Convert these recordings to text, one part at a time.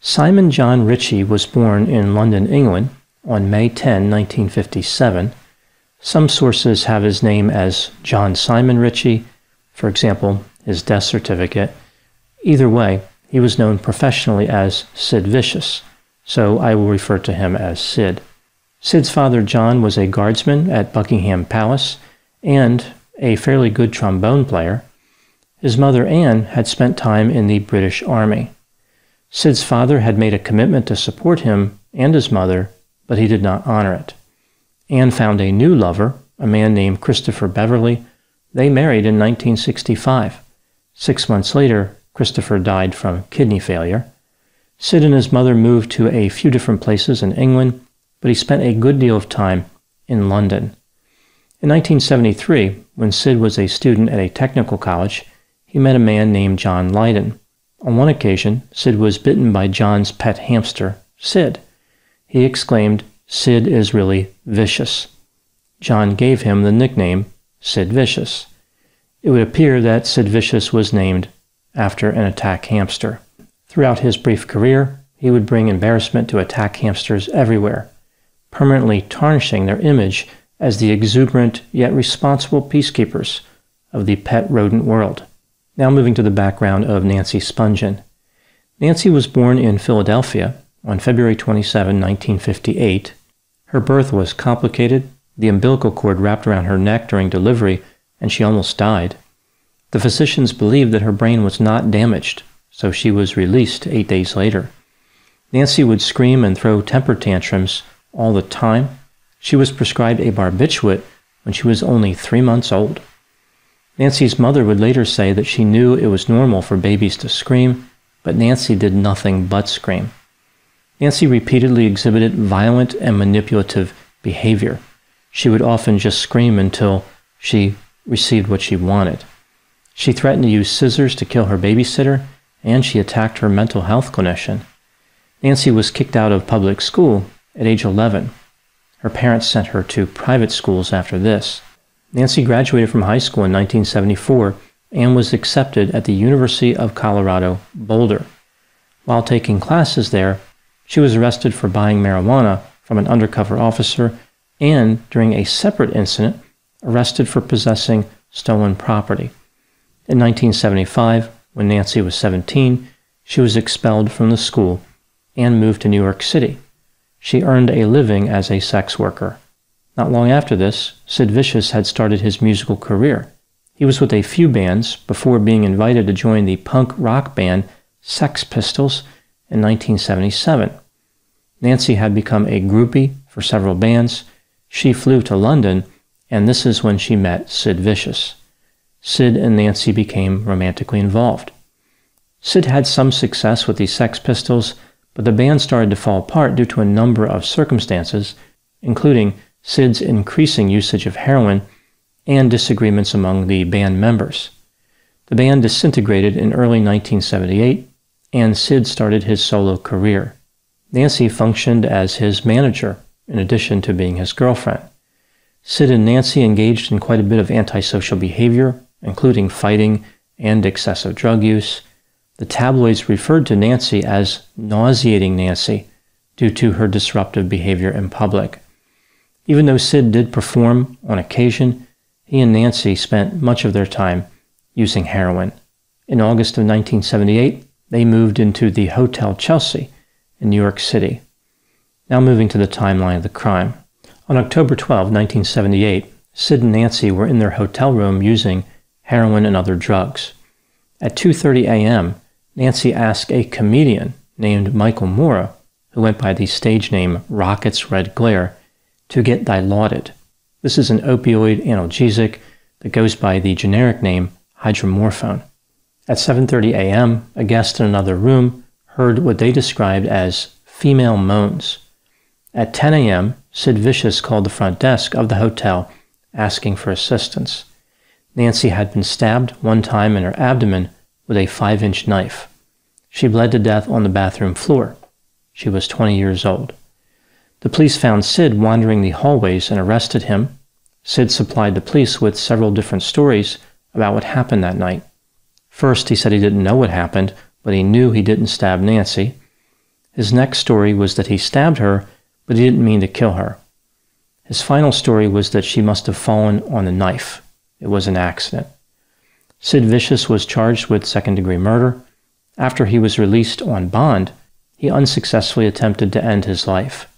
Simon John Ritchie was born in London, England on May 10, 1957. Some sources have his name as John Simon Ritchie, for example, his death certificate. Either way, he was known professionally as Sid Vicious, so I will refer to him as Sid. Sid's father, John, was a guardsman at Buckingham Palace and a fairly good trombone player. His mother, Anne, had spent time in the British Army. Sid's father had made a commitment to support him and his mother, but he did not honor it. Anne found a new lover, a man named Christopher Beverley. They married in 1965. Six months later, Christopher died from kidney failure. Sid and his mother moved to a few different places in England, but he spent a good deal of time in London. In 1973, when Sid was a student at a technical college, he met a man named John Lydon. On one occasion, Sid was bitten by John's pet hamster, Sid. He exclaimed, Sid is really vicious. John gave him the nickname Sid Vicious. It would appear that Sid Vicious was named after an attack hamster. Throughout his brief career, he would bring embarrassment to attack hamsters everywhere, permanently tarnishing their image as the exuberant yet responsible peacekeepers of the pet rodent world. Now moving to the background of Nancy Spungen. Nancy was born in Philadelphia on February 27, 1958. Her birth was complicated. The umbilical cord wrapped around her neck during delivery, and she almost died. The physicians believed that her brain was not damaged, so she was released eight days later. Nancy would scream and throw temper tantrums all the time. She was prescribed a barbiturate when she was only three months old. Nancy's mother would later say that she knew it was normal for babies to scream, but Nancy did nothing but scream. Nancy repeatedly exhibited violent and manipulative behavior. She would often just scream until she received what she wanted. She threatened to use scissors to kill her babysitter, and she attacked her mental health clinician. Nancy was kicked out of public school at age 11. Her parents sent her to private schools after this. Nancy graduated from high school in 1974 and was accepted at the University of Colorado, Boulder. While taking classes there, she was arrested for buying marijuana from an undercover officer and, during a separate incident, arrested for possessing stolen property. In 1975, when Nancy was 17, she was expelled from the school and moved to New York City. She earned a living as a sex worker. Not long after this, Sid Vicious had started his musical career. He was with a few bands before being invited to join the punk rock band Sex Pistols in 1977. Nancy had become a groupie for several bands. She flew to London, and this is when she met Sid Vicious. Sid and Nancy became romantically involved. Sid had some success with the Sex Pistols, but the band started to fall apart due to a number of circumstances, including Sid's increasing usage of heroin, and disagreements among the band members. The band disintegrated in early 1978, and Sid started his solo career. Nancy functioned as his manager, in addition to being his girlfriend. Sid and Nancy engaged in quite a bit of antisocial behavior, including fighting and excessive drug use. The tabloids referred to Nancy as nauseating Nancy due to her disruptive behavior in public. Even though Sid did perform on occasion, he and Nancy spent much of their time using heroin. In August of 1978, they moved into the Hotel Chelsea in New York City. Now moving to the timeline of the crime. On October 12, 1978, Sid and Nancy were in their hotel room using heroin and other drugs. At 2:30 a.m., Nancy asked a comedian named Michael Morra, who went by the stage name Rockets Redglare, to get Dilaudid. This is an opioid analgesic that goes by the generic name hydromorphone. At 7:30 a.m., a guest in another room heard what they described as female moans. At 10 a.m., Sid Vicious called the front desk of the hotel asking for assistance. Nancy had been stabbed one time in her abdomen with a five inch knife. She bled to death on the bathroom floor. She was 20 years old. The police found Sid wandering the hallways and arrested him. Sid supplied the police with several different stories about what happened that night. First, he said he didn't know what happened, but he knew he didn't stab Nancy. His next story was that he stabbed her, but he didn't mean to kill her. His final story was that she must have fallen on a knife. It was an accident. Sid Vicious was charged with second degree murder. After he was released on bond, he unsuccessfully attempted to end his life.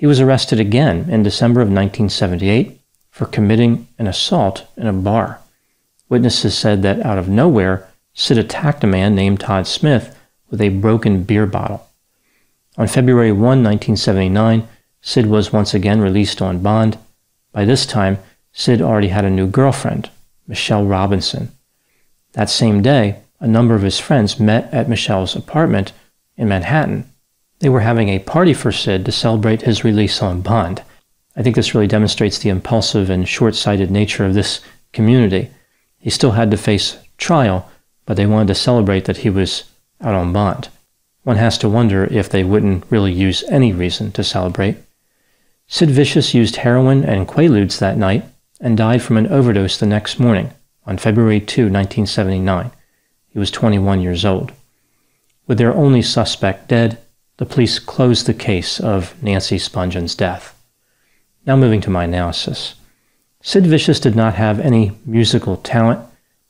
He was arrested again in December of 1978 for committing an assault in a bar. Witnesses said that out of nowhere, Sid attacked a man named Todd Smith with a broken beer bottle. On February 1, 1979, Sid was once again released on bond. By this time, Sid already had a new girlfriend, Michelle Robinson. That same day, a number of his friends met at Michelle's apartment in Manhattan. They were having a party for Sid to celebrate his release on bond. I think this really demonstrates the impulsive and short sighted nature of this community. He still had to face trial, but they wanted to celebrate that he was out on bond. One has to wonder if they wouldn't really use any reason to celebrate. Sid Vicious used heroin and quaaludes that night and died from an overdose the next morning on February 2, 1979. He was 21 years old. With their only suspect dead, the police closed the case of Nancy Spungen's death. Now moving to my analysis. Sid Vicious did not have any musical talent,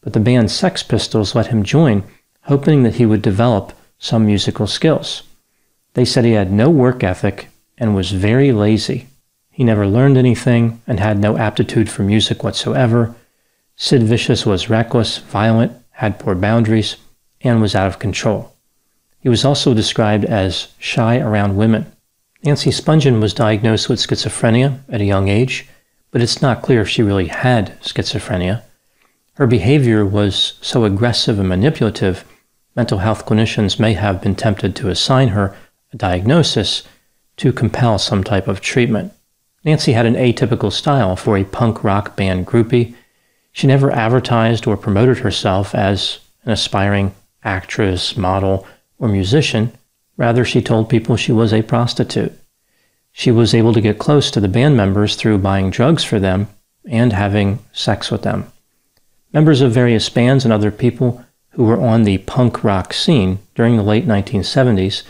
but the band Sex Pistols let him join, hoping that he would develop some musical skills. They said he had no work ethic and was very lazy. He never learned anything and had no aptitude for music whatsoever. Sid Vicious was reckless, violent, had poor boundaries, and was out of control. He was also described as shy around women. Nancy Spungen was diagnosed with schizophrenia at a young age, but it's not clear if she really had schizophrenia. Her behavior was so aggressive and manipulative, mental health clinicians may have been tempted to assign her a diagnosis to compel some type of treatment. Nancy had an atypical style for a punk rock band groupie. She never advertised or promoted herself as an aspiring actress, model, or musician. Rather, she told people she was a prostitute. She was able to get close to the band members through buying drugs for them and having sex with them. Members of various bands and other people who were on the punk rock scene during the late 1970s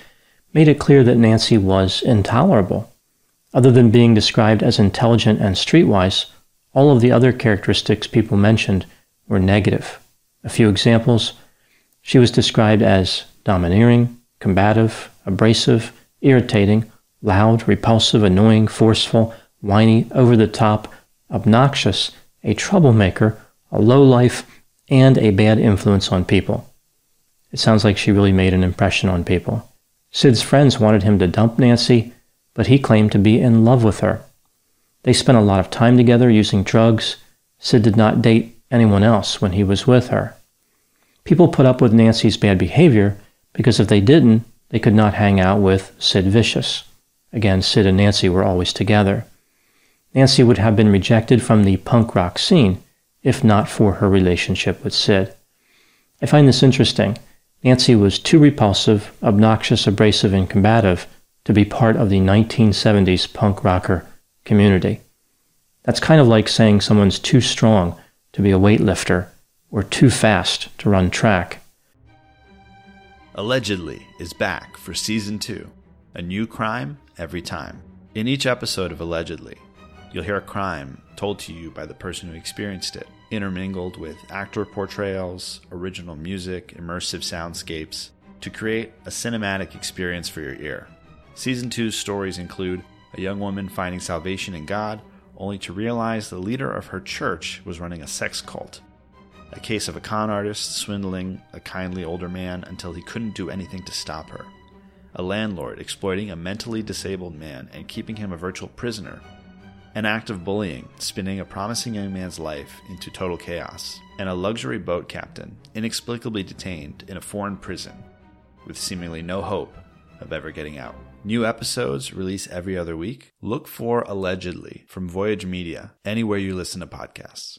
made it clear that Nancy was intolerable. Other than being described as intelligent and streetwise, all of the other characteristics people mentioned were negative. A few examples she was described as domineering, combative, abrasive, irritating, loud, repulsive, annoying, forceful, whiny, over the top, obnoxious, a troublemaker, a lowlife, and a bad influence on people. It sounds like she really made an impression on people. Sid's friends wanted him to dump Nancy, but he claimed to be in love with her. They spent a lot of time together using drugs. Sid did not date anyone else when he was with her. People put up with Nancy's bad behavior because if they didn't, they could not hang out with Sid Vicious. Again, Sid and Nancy were always together. Nancy would have been rejected from the punk rock scene if not for her relationship with Sid. I find this interesting. Nancy was too repulsive, obnoxious, abrasive, and combative to be part of the 1970s punk rocker community. That's kind of like saying someone's too strong to be a weightlifter or too fast to run track. Allegedly is back for season two, a new crime every time. In each episode of Allegedly, you'll hear a crime told to you by the person who experienced it, intermingled with actor portrayals, original music, immersive soundscapes, to create a cinematic experience for your ear. Season 2's stories include a young woman finding salvation in God, only to realize the leader of her church was running a sex cult a case of a con artist swindling a kindly older man until he couldn't do anything to stop her, a landlord exploiting a mentally disabled man and keeping him a virtual prisoner, an act of bullying spinning a promising young man's life into total chaos, and a luxury boat captain inexplicably detained in a foreign prison. with seemingly no hope of ever getting out. New episodes release every other week. Look for Allegedly from Voyage Media anywhere you listen to podcasts.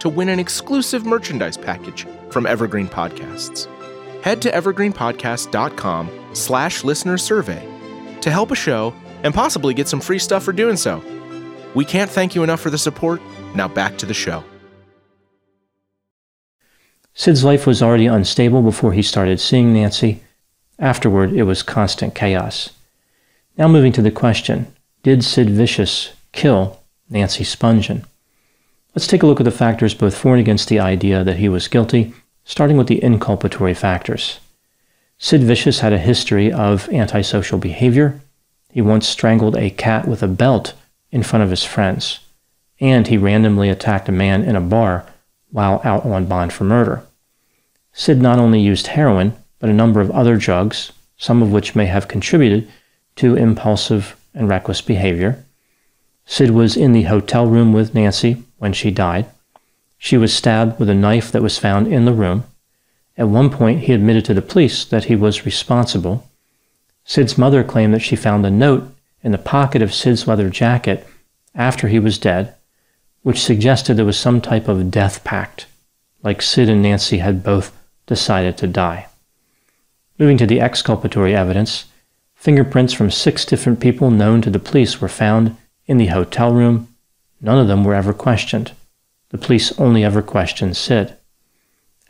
to win an exclusive merchandise package from Evergreen Podcasts. Head to evergreenpodcast.com slash listener survey to help a show and possibly get some free stuff for doing so. We can't thank you enough for the support. Now back to the show. Sid's life was already unstable before he started seeing Nancy. Afterward, it was constant chaos. Now, moving to the question Did Sid Vicious kill Nancy Spungen? Let's take a look at the factors both for and against the idea that he was guilty, starting with the inculpatory factors. Sid Vicious had a history of antisocial behavior. He once strangled a cat with a belt in front of his friends, and he randomly attacked a man in a bar while out on bond for murder. Sid not only used heroin, but a number of other drugs, some of which may have contributed to impulsive and reckless behavior. Sid was in the hotel room with Nancy when she died. She was stabbed with a knife that was found in the room. At one point, he admitted to the police that he was responsible. Sid's mother claimed that she found a note in the pocket of Sid's leather jacket after he was dead which suggested there was some type of death pact, like Sid and Nancy had both decided to die. Moving to the exculpatory evidence, fingerprints from six different people known to the police were found in the hotel room. None of them were ever questioned. The police only ever questioned Sid.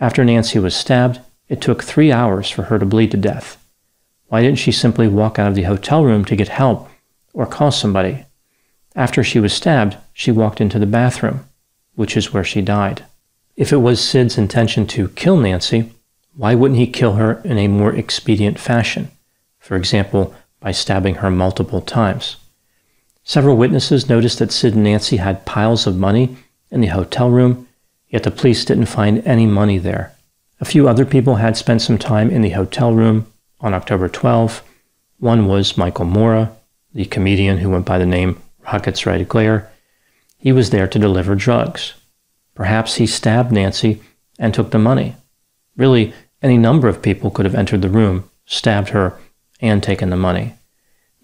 After Nancy was stabbed, it took three hours for her to bleed to death. Why didn't she simply walk out of the hotel room to get help or call somebody? After she was stabbed, she walked into the bathroom, which is where she died. If it was Sid's intention to kill Nancy, why wouldn't he kill her in a more expedient fashion? For example, by stabbing her multiple times. Several witnesses noticed that Sid and Nancy had piles of money in the hotel room, yet the police didn't find any money there. A few other people had spent some time in the hotel room on October 12. One was Michael Morra, the comedian who went by the name Rockets Redglare. He was there to deliver drugs. Perhaps he stabbed Nancy and took the money. Really, any number of people could have entered the room, stabbed her, and taken the money.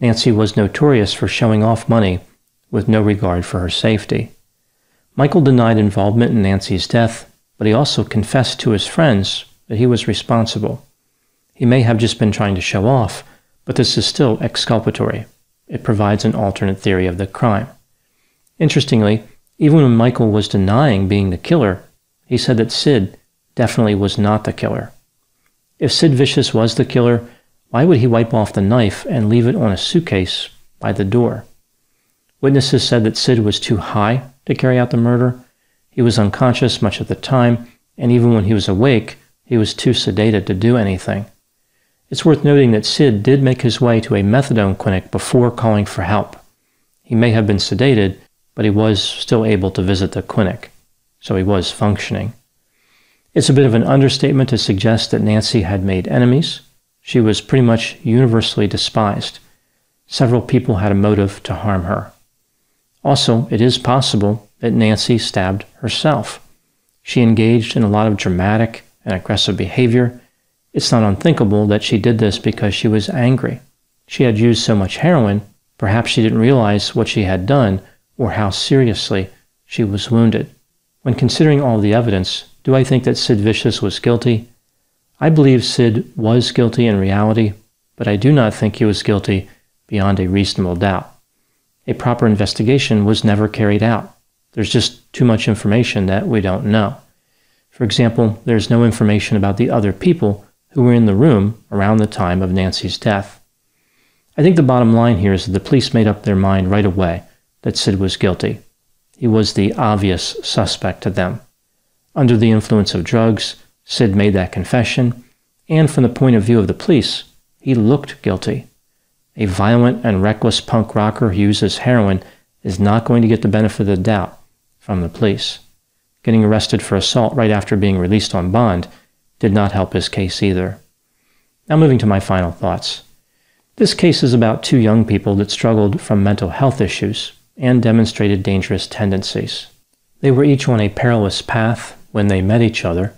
Nancy was notorious for showing off money with no regard for her safety. Michael denied involvement in Nancy's death, but he also confessed to his friends that he was responsible. He may have just been trying to show off, but this is still exculpatory. It provides an alternate theory of the crime. Interestingly, even when Michael was denying being the killer, he said that Sid definitely was not the killer. If Sid Vicious was the killer, why would he wipe off the knife and leave it on a suitcase by the door? Witnesses said that Sid was too high to carry out the murder. He was unconscious much of the time, and even when he was awake, he was too sedated to do anything. It's worth noting that Sid did make his way to a methadone clinic before calling for help. He may have been sedated, but he was still able to visit the clinic, so he was functioning. It's a bit of an understatement to suggest that Nancy had made enemies. She was pretty much universally despised. Several people had a motive to harm her. Also, it is possible that Nancy stabbed herself. She engaged in a lot of dramatic and aggressive behavior it's not unthinkable that she did this because she was angry. She had used so much heroin, perhaps she didn't realize what she had done or how seriously she was wounded. When considering all the evidence, do I think that Sid Vicious was guilty? I believe Sid was guilty in reality, but I do not think he was guilty beyond a reasonable doubt. A proper investigation was never carried out. There's just too much information that we don't know. For example, there's no information about the other people who were in the room around the time of Nancy's death. I think the bottom line here is that the police made up their mind right away that Sid was guilty. He was the obvious suspect to them. Under the influence of drugs, Sid made that confession, And from the point of view of the police, he looked guilty. A violent and reckless punk rocker who uses heroin is not going to get the benefit of the doubt from the police. Getting arrested for assault right after being released on bond did not help his case either. Now, moving to my final thoughts. This case is about two young people that struggled from mental health issues and demonstrated dangerous tendencies. They were each on a perilous path when they met each other.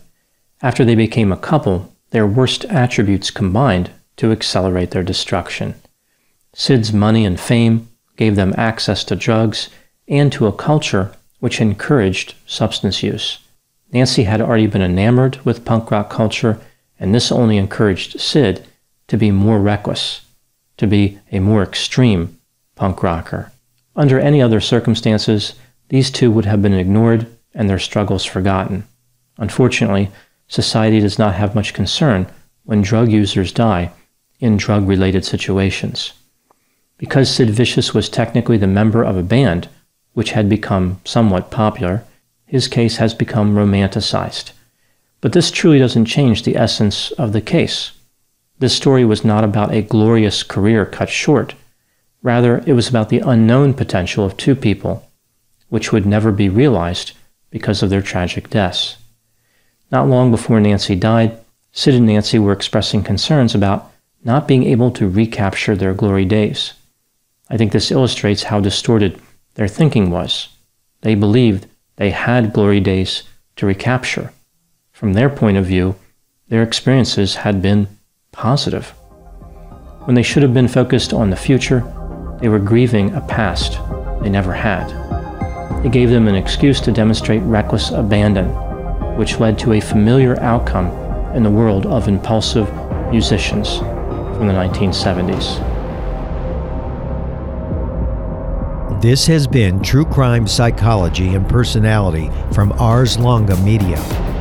After they became a couple, their worst attributes combined to accelerate their destruction. Sid's money and fame gave them access to drugs and to a culture which encouraged substance use. Nancy had already been enamored with punk rock culture, and this only encouraged Sid to be more reckless, to be a more extreme punk rocker. Under any other circumstances, these two would have been ignored and their struggles forgotten. Unfortunately, society does not have much concern when drug users die in drug related situations. Because Sid Vicious was technically the member of a band which had become somewhat popular, his case has become romanticized. But this truly doesn't change the essence of the case. This story was not about a glorious career cut short. Rather, it was about the unknown potential of two people, which would never be realized because of their tragic deaths. Not long before Nancy died, Sid and Nancy were expressing concerns about not being able to recapture their glory days. I think this illustrates how distorted their thinking was. They believed they had glory days to recapture. From their point of view, their experiences had been positive. When they should have been focused on the future, they were grieving a past they never had. It gave them an excuse to demonstrate reckless abandon, which led to a familiar outcome in the world of impulsive musicians from the 1970s. This has been True Crime Psychology and Personality from Ars Longa Media.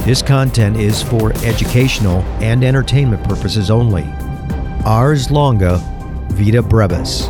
This content is for educational and entertainment purposes only. Ars Longa Vita Brevis.